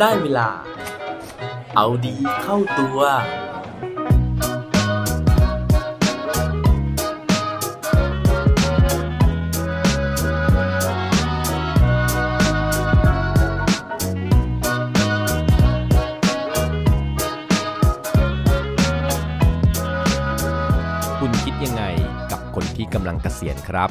ได้เวลา เอาดีเข้าตัว คุณคิดยังไงกับคนที่กำลังเกษียณครับ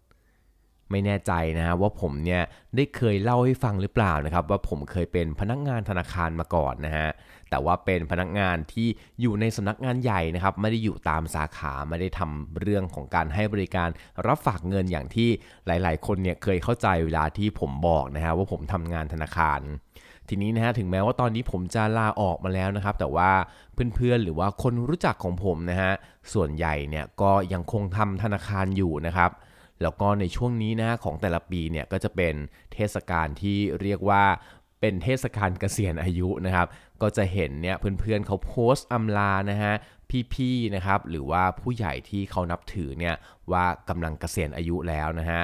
ไม่แน่ใจนะฮะว่าผมเนี่ยได้เคยเล่าให้ฟังหรือเปล่านะครับ ว่าผมเคยเป็นพนักงานธนาคารมาก่อนนะฮะแต่ว่าเป็นพนักงานที่อยู่ในสำนักงานใหญ่นะครับไม่ได้อยู่ตามสาขาไม่ได้ทำเรื่องของการให้บริการรับฝากเงินอย่างที่หลาย ๆ คนเนี่ยเคยเข้าใจเวลาที่ผมบอกนะฮะว่าผมทำงานธนาคารทีนี้นะฮะถึงแม้ว่าตอนนี้ผมจะลาออกมาแล้วนะครับ แต่ว่าเพื่อนๆหรือว่าคนรู้จักของผมนะฮะส่วนใหญ่เนี่ยก็ยังคงทำธนาคารอยู่นะครับ แล้วก็ในช่วงนี้นะของแต่ละปีเนี่ยก็จะเป็นเทศกาลที่เรียกว่าเป็นเทศกาลเกษียณอายุนะครับ ก็จะเห็นเนี่ยเพื่อนๆเขาโพสต์อำลานะฮะพี่ๆนะครับหรือว่าผู้ใหญ่ที่เขานับถือเนี่ยว่ากำลังเกษียณอายุแล้วนะฮะ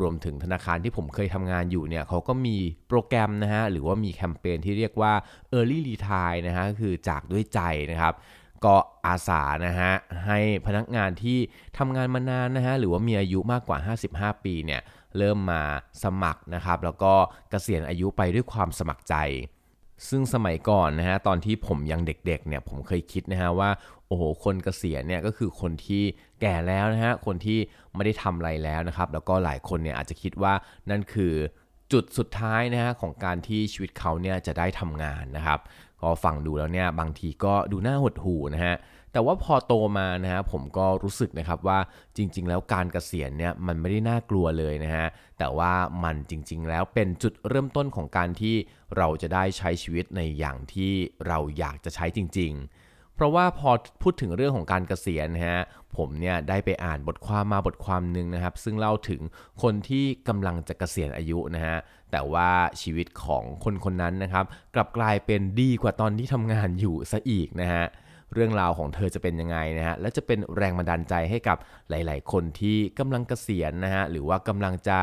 รวมถึงธนาคารที่ผมเคยทำงานอยู่เนี่ยเขาก็มีโปรแกรมนะฮะหรือว่ามีแคมเปญที่เรียกว่า Early Retire นะฮะคือจากด้วยใจนะครับ ก็อาสานะฮะให้พนักงานที่ทำงานมานานนะฮะหรือว่ามีอายุมากกว่า 55 ปีเนี่ยเริ่มมาสมัครนะครับแล้วก็เกษียณอายุไปด้วยความสมัครใจ ซึ่งสมัยก่อนนะฮะตอนที่ผมยังเด็กๆเนี่ยผมเคยคิดนะฮะว่าโอ้โหคนเกษียณเนี่ยก็คือคนที่แก่แล้วนะฮะคนที่ไม่ได้ทำอะไรแล้วนะครับแล้วก็หลายคนเนี่ยอาจจะคิดว่านั่นคือจุดสุดท้ายนะฮะของการที่ชีวิตเขาเนี่ยจะได้ทำงานนะครับ ก็ฟังดูแล้วเนี่ยบางทีก็ดูน่าหดหู่นะฮะแต่ว่าพอโตมานะฮะผมก็รู้สึกนะครับว่าจริง ๆ แล้วการเกษียณเนี่ยมันไม่ได้น่ากลัวเลยนะฮะแต่ว่ามันจริง ๆ แล้วเป็นจุดเริ่มต้นของการที่เราจะได้ใช้ชีวิตในอย่างที่เราอยากจะใช้จริง ๆ เพราะว่าพอพูดถึงเรื่องของการเกษียณนะฮะผมเนี่ยได้ไปอ่านบทความมาบทความหนึ่งนะครับ ซึ่งเล่าถึงคนที่กำลังจะเกษียณอายุนะฮะแต่ว่าชีวิตของคนคนนั้นนะครับ กลับกลายเป็นดีกว่าตอนที่ทำงานอยู่ซะอีกนะฮะเรื่องราวของเธอจะเป็นยังไงนะฮะและจะเป็นแรงบันดาลใจให้กับหลาย ๆ คนที่กำลังเกษียณนะฮะหรือว่ากำลังจะ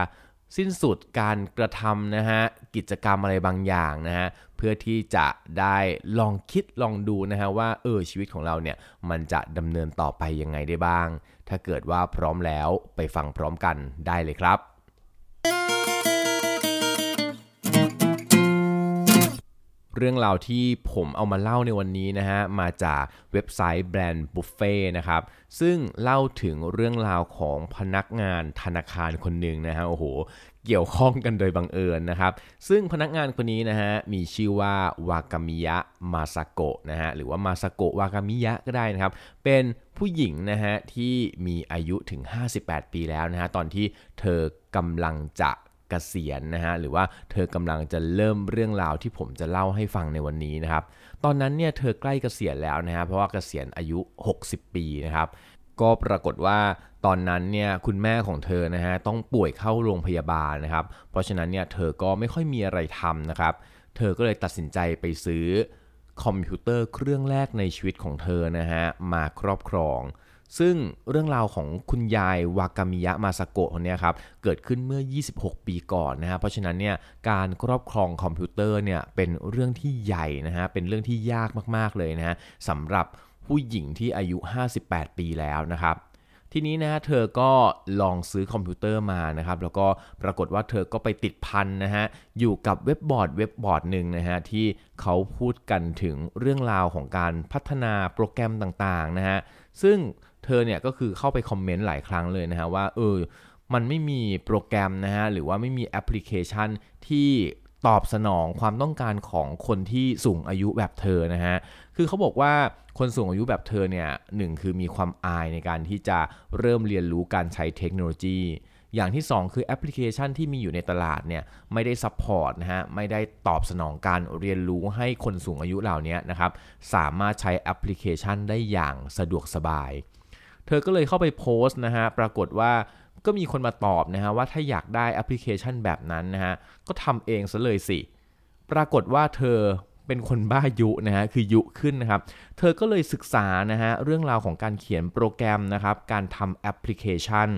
สิ้นสุดการกระทำนะฮะกิจกรรมอะไรบางอย่างนะฮะ พื่อที่จะได้ลองคิดลองดูนะฮะว่าเออชีวิตของเราเนี่ยมันจะดำเนินต่อไปยังไงได้บ้าง ถ้าเกิดว่าพร้อมแล้วไปฟังพร้อมกันได้เลยครับ เรื่องราวที่ผมเอามาเล่าในวันนี้นะฮะมาจากเว็บไซต์แบรนด์บุฟเฟ่นะครับซึ่งเล่าถึงเรื่องราวของพนักงานธนาคารคนหนึ่งนะฮะโอ้โหเกี่ยวข้องกันโดยบังเอิญนะครับ ซึ่งพนักงานคนนี้นะฮะมีชื่อว่าวากามิยะมาซาโกะนะฮะหรือว่ามาซาโกะวากามิยะก็ได้นะครับ เป็นผู้หญิงนะฮะที่มีอายุถึง 58 ปีแล้วนะฮะตอนที่เธอกำลังจะ เกษียณนะฮะหรือว่าเธอกำลังจะเริ่มเรื่องราวที่ผมจะเล่าให้ฟังในวันนี้นะครับตอนนั้นเนี่ยเธอใกล้เกษียณแล้วนะฮะเพราะว่าเกษียณอายุ 60 ปีนะครับก็ปรากฏว่าตอนนั้นเนี่ยคุณแม่ของเธอนะฮะต้องป่วยเข้าโรงพยาบาลนะครับ เพราะฉะนั้นเนี่ยเธอก็ไม่ค่อยมีอะไรทำนะครับ เธอก็เลยตัดสินใจไปซื้อ คอมพิวเตอร์เครื่องแรกในชีวิตของเธอนะฮะมาครอบครอง ซึ่งเรื่องราวของคุณยายวากามิยะมาซาโกะคนนี้ครับเกิดขึ้นเมื่อ 26 ปีก่อนนะฮะเพราะฉะนั้นเนี่ยการครอบครองคอมพิวเตอร์เนี่ยเป็นเรื่องที่ใหญ่นะฮะเป็นเรื่องที่ยากมากๆเลยนะฮะสำหรับผู้หญิงที่อายุ 58 ปีแล้วนะครับ ทีนี้นะฮะเธอก็ลองซื้อคอมพิวเตอร์มานะครับแล้วก็ปรากฏว่าเธอก็ไปติดพันนะฮะอยู่กับเว็บบอร์ดเว็บบอร์ดหนึ่งนะฮะที่เขาพูดกันถึงเรื่องราวของการพัฒนาโปรแกรมต่างๆนะฮะซึ่งเธอเนี่ยก็คือเข้าไป comment หลายครั้งเลยนะฮะว่าเออมันไม่มีโปรแกรมนะฮะหรือว่าไม่มีแอปพลิเคชันที่ตอบสนองความต้องการของคนที่สูงอายุแบบเธอนะฮะ คือเขาบอกว่าคนสูงอายุแบบเธอเนี่ยหนึ่งคือมีความอายในการที่จะเริ่มเรียนรู้การใช้เทคโนโลยีอย่างที่ 2 คือแอปพลิเคชันที่มีอยู่ในตลาดเนี่ยไม่ได้ support นะฮะไม่ได้ตอบสนองการเรียนรู้ให้คนสูงอายุเหล่านี้นะครับสามารถใช้แอปพลิเคชันได้อย่างสะดวกสบาย เธอก็เลยเข้าไปโพสต์นะฮะปรากฏว่าก็มีคนมาตอบนะฮะว่าถ้าอยากได้แอปพลิเคชันแบบนั้นนะฮะก็ทำเองซะเลยสิ ปรากฏว่าเธอ เป็นคนบ้ายุนะฮะคือยุขึ้นนะครับ เธอก็เลยศึกษานะฮะเรื่องราวของการเขียนโปรแกรมนะครับ การทำแอปพลิเคชัน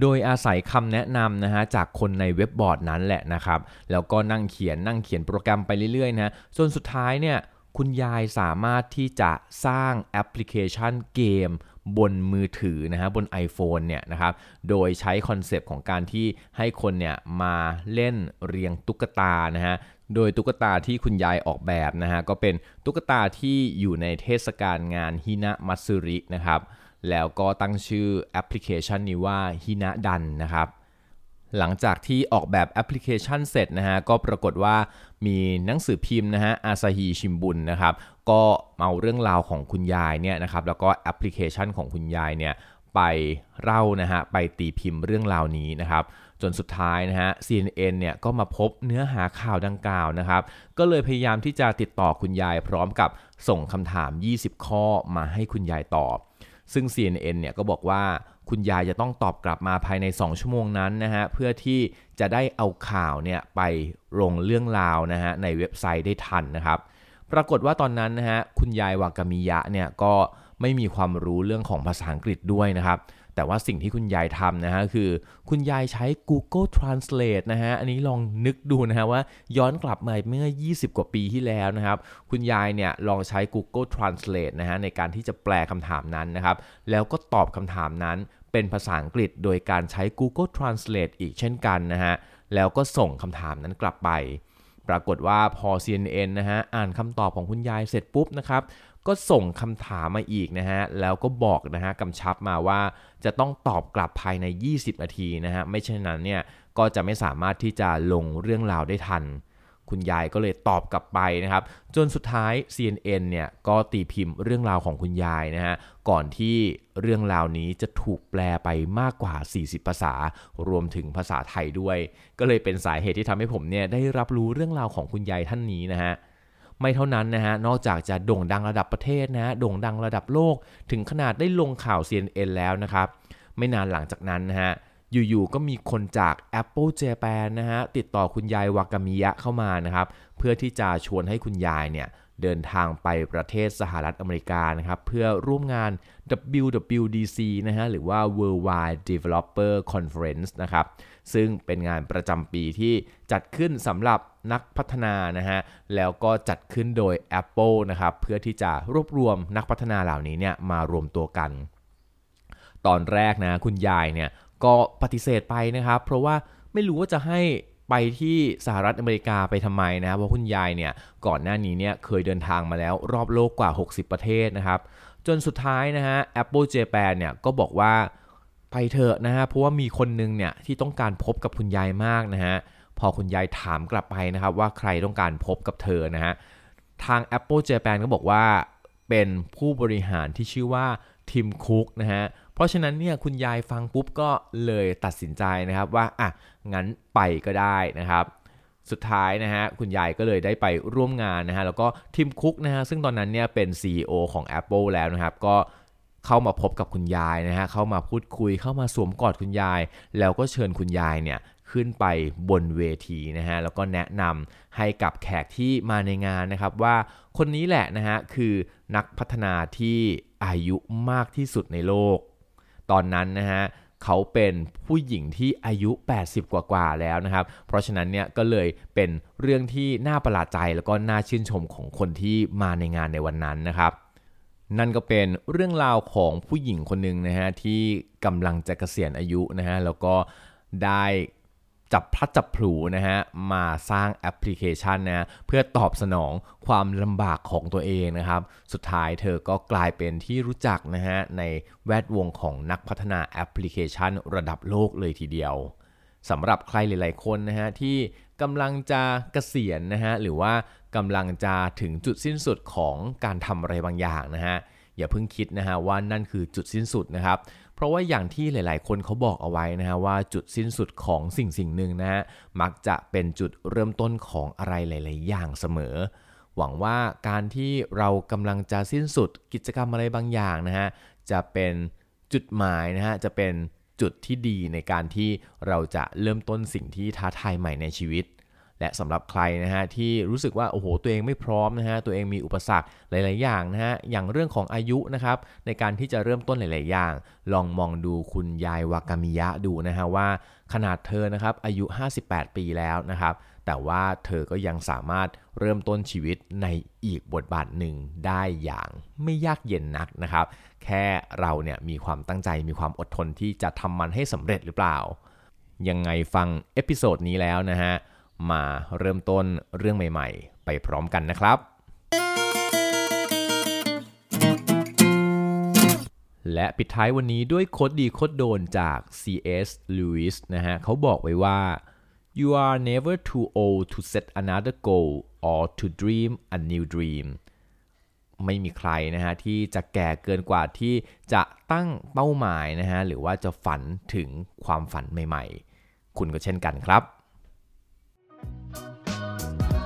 โดยอาศัยคำแนะนำนะฮะจากคนในเว็บบอร์ดนั้นแหละนะครับ แล้วก็นั่งเขียนนั่งเขียนโปรแกรมไปเรื่อยๆนะจนสุดท้ายเนี่ยคุณยายสามารถที่จะสร้างแอปพลิเคชันเกมบนมือถือนะฮะบน iPhone เนี่ยนะครับ โดยใช้ concept ของการที่ให้คนเนี่ยมาเล่นเรียงตุ๊กตานะฮะ โดยตุ๊กตาที่คุณยายออกแบบนะฮะก็เป็นตุ๊กตาที่อยู่ในเทศกาลงานฮินะมัตสึรินะครับแล้วก็ตั้งชื่อแอปพลิเคชันนี้ว่าฮินะดันนะครับหลังจากที่ออกแบบแอปพลิเคชันเสร็จนะฮะก็ปรากฏว่ามีหนังสือพิมพ์นะฮะอาซาฮีชิมบุนนะครับก็เอาเรื่องราวของคุณยายเนี่ยนะครับแล้วก็แอปพลิเคชันของคุณยายเนี่ยไปเล่านะฮะไปตีพิมพ์เรื่องราวนี้นะครับ จนสุดท้ายนะฮะ CNN เนี่ยก็มาพบเนื้อหาข่าวดังกล่าวนะครับ ก็เลยพยายามที่จะติดต่อคุณยายพร้อมกับส่งคำถาม 20 ข้อมาให้คุณยายตอบ ซึ่ง CNN เนี่ยก็บอกว่าคุณยายจะต้องตอบกลับมาภายใน 2 ชั่วโมงนั้นนะฮะ เพื่อที่จะได้เอาข่าวเนี่ยไปลงเรื่องราวนะฮะในเว็บไซต์ได้ทันนะครับ ปรากฏว่าตอนนั้นนะฮะคุณยายวากามิยะเนี่ยก็ไม่มีความรู้เรื่องของภาษาอังกฤษด้วยนะครับ แต่ว่าสิ่งที่คุณยายทำนะฮะคือ คุณยายใช้ Google Translate นะฮะอันนี้ลองนึกดูนะฮะว่าย้อนกลับมาเมื่อ 20 กว่าปีที่แล้วนะครับคุณยายเนี่ยลองใช้ Google Translate นะฮะในการที่จะแปลคำถามนั้นนะครับแล้วก็ตอบคำถามนั้นเป็นภาษาอังกฤษโดยการใช้ Google Translate อีกเช่นกันนะฮะแล้วก็ส่งคำถามนั้นกลับไป ปรากฏว่าพอ CNN นะฮะอ่านคำตอบของคุณยายเสร็จปุ๊บนะครับก็ส่งคำถามมาอีกนะฮะ แล้วก็บอกนะฮะกำชับมาว่าจะต้องตอบกลับภายใน 20 นาทีนะฮะ ไม่เช่นนั้นเนี่ย ก็จะไม่สามารถที่จะลงเรื่องราวได้ทัน คุณยายก็เลยตอบกลับไปนะครับ จนสุดท้าย CNN เนี่ยก็ตีพิมพ์เรื่องราวของคุณยายนะฮะก่อนที่เรื่องราวนี้จะถูกแปลไปมากกว่า 40 ภาษา รวมถึงภาษาไทยด้วย ก็เลยเป็นสาเหตุที่ทำให้ผมเนี่ยได้รับรู้เรื่องราวของคุณยายท่านนี้นะฮะไม่เท่านั้นนะฮะ นอกจากจะโด่งดังระดับประเทศนะฮะ โด่งดังระดับโลก ถึงขนาดได้ลงข่าว CNN แล้วนะครับ ไม่นานหลังจากนั้นนะฮะ อยู่ๆก็มีคนจาก Apple Japan นะฮะติดต่อคุณยายวากามิยะเข้ามานะครับเพื่อที่จะชวนให้คุณยายเนี่ยเดินทางไปประเทศสหรัฐอเมริกานะครับเพื่อร่วมงาน WWDC นะฮะหรือว่า Worldwide Developer Conference นะครับซึ่งเป็นงานประจำปีที่จัดขึ้นสำหรับนักพัฒนานะฮะแล้วก็จัดขึ้นโดย Apple นะครับเพื่อที่จะรวบรวมนักพัฒนาเหล่านี้เนี่ยมารวมตัวกัน ตอนแรกนะคุณยายเนี่ย ก็ปฏิเสธไปนะครับ เพราะว่าไม่รู้ว่าจะให้ไปที่สหรัฐอเมริกาไปทำไมนะครับเพราะคุณยายเนี่ยก่อนหน้านี้เนี่ยเคยเดินทางมาแล้วรอบโลกกว่า 60 ประเทศนะครับ จนสุดท้ายนะฮะ Apple Japan เนี่ยก็บอกว่าไปเถอะนะฮะเพราะว่ามีคนนึงเนี่ยที่ต้องการพบกับคุณยายมากนะฮะพอคุณยายถามกลับไปนะครับว่าใครต้องการพบกับเธอนะฮะทาง Apple Japan ก็บอกว่าเป็นผู้บริหารที่ชื่อว่าทิมคุกนะฮะ เพราะฉะนั้นเนี่ยคุณยายฟังปุ๊บก็เลยตัดสินใจนะครับว่าอะงั้นไปก็ได้นะครับสุดท้ายนะฮะคุณยายก็เลยได้ไปร่วมงานนะฮะแล้วก็ทิมคุกนะฮะซึ่งตอนนั้นเนี่ยเป็น CEO ของ Apple แล้วนะครับ ก็เข้ามาพบกับคุณยายนะฮะเข้ามาพูดคุยเข้ามาสวมกอดคุณยาย แล้วก็เชิญคุณยายเนี่ยขึ้นไปบนเวทีนะฮะแล้วก็แนะนำให้กับแขกที่มาในงานนะครับว่าคนนี้แหละนะฮะคือนักพัฒนาที่อายุมากที่สุดในโลก ตอนนั้นนะฮะเขาเป็นผู้หญิงที่อายุ 80 กว่าๆแล้วนะครับ เพราะฉะนั้นเนี่ยก็เลยเป็นเรื่องที่น่าประหลาดใจแล้วก็น่าชื่นชมของคนที่มาในงานในวันนั้นนะครับ นั่นก็เป็นเรื่องราวของผู้หญิงคนหนึ่งนะฮะที่กำลังจะเกษียณอายุนะฮะแล้วก็ได้ จับพลัดจับผลูนะฮะมาสร้างแอปพลิเคชันนะเพื่อตอบสนองความลำบากของตัวเองนะครับ สุดท้ายเธอก็กลายเป็นที่รู้จักนะฮะในแวดวงของนักพัฒนาแอปพลิเคชันระดับโลกเลยทีเดียวสำหรับใครหลาย ๆ คนนะฮะที่กำลังจะเกษียณนะฮะหรือว่ากำลังจะถึงจุดสิ้นสุดของการทำอะไรบางอย่างนะฮะอย่าเพิ่งคิดนะฮะว่านั่นคือจุดสิ้นสุดนะครับ เพราะว่าอย่างที่หลาย ๆ คนเขาบอกเอาไว้นะฮะว่าจุดสิ้นสุดของสิ่งสิ่งหนึ่งนะฮะมักจะเป็นจุดเริ่มต้นของอะไรหลาย ๆ อย่างเสมอ หวังว่าการที่เรากำลังจะสิ้นสุดกิจกรรมอะไรบางอย่างนะฮะจะเป็นจุดหมายนะฮะจะเป็นจุดที่ดีในการที่เราจะเริ่มต้นสิ่งที่ท้าทายใหม่ในชีวิต และสำหรับใครนะฮะที่รู้สึกว่าโอ้โหตัวเองไม่พร้อมนะฮะตัวเองมีอุปสรรคหลาย ๆ อย่างนะฮะอย่างเรื่องของอายุนะครับในการที่จะเริ่มต้นหลาย ๆ อย่าง ลองมองดูคุณยายวากามิยะดูนะฮะว่าขนาดเธอนะครับอายุ 58 ปีแล้วนะครับแต่ว่าเธอก็ยังสามารถเริ่มต้นชีวิตในอีกบทบาทหนึ่งได้อย่างไม่ยากเย็นนักนะครับ แค่เราเนี่ยมีความตั้งใจมีความอดทนที่จะทำมันให้สำเร็จหรือเปล่า ยังไงฟัง episode นี้แล้วนะฮะ มาเริ่มต้นเรื่องใหม่ๆ ไปพร้อมกันนะครับ และปิดท้ายวันนี้ด้วยโคดดีโคดโดนจาก C.S. Lewis นะฮะเขาบอกไว้ว่า you are never too old to set another goal or to dream a new dream ไม่มีใครนะฮะที่จะแก่เกินกว่าที่จะตั้งเป้าหมายนะฮะหรือว่าจะฝันถึงความฝันใหม่ ๆ คุณก็เช่นกันครับ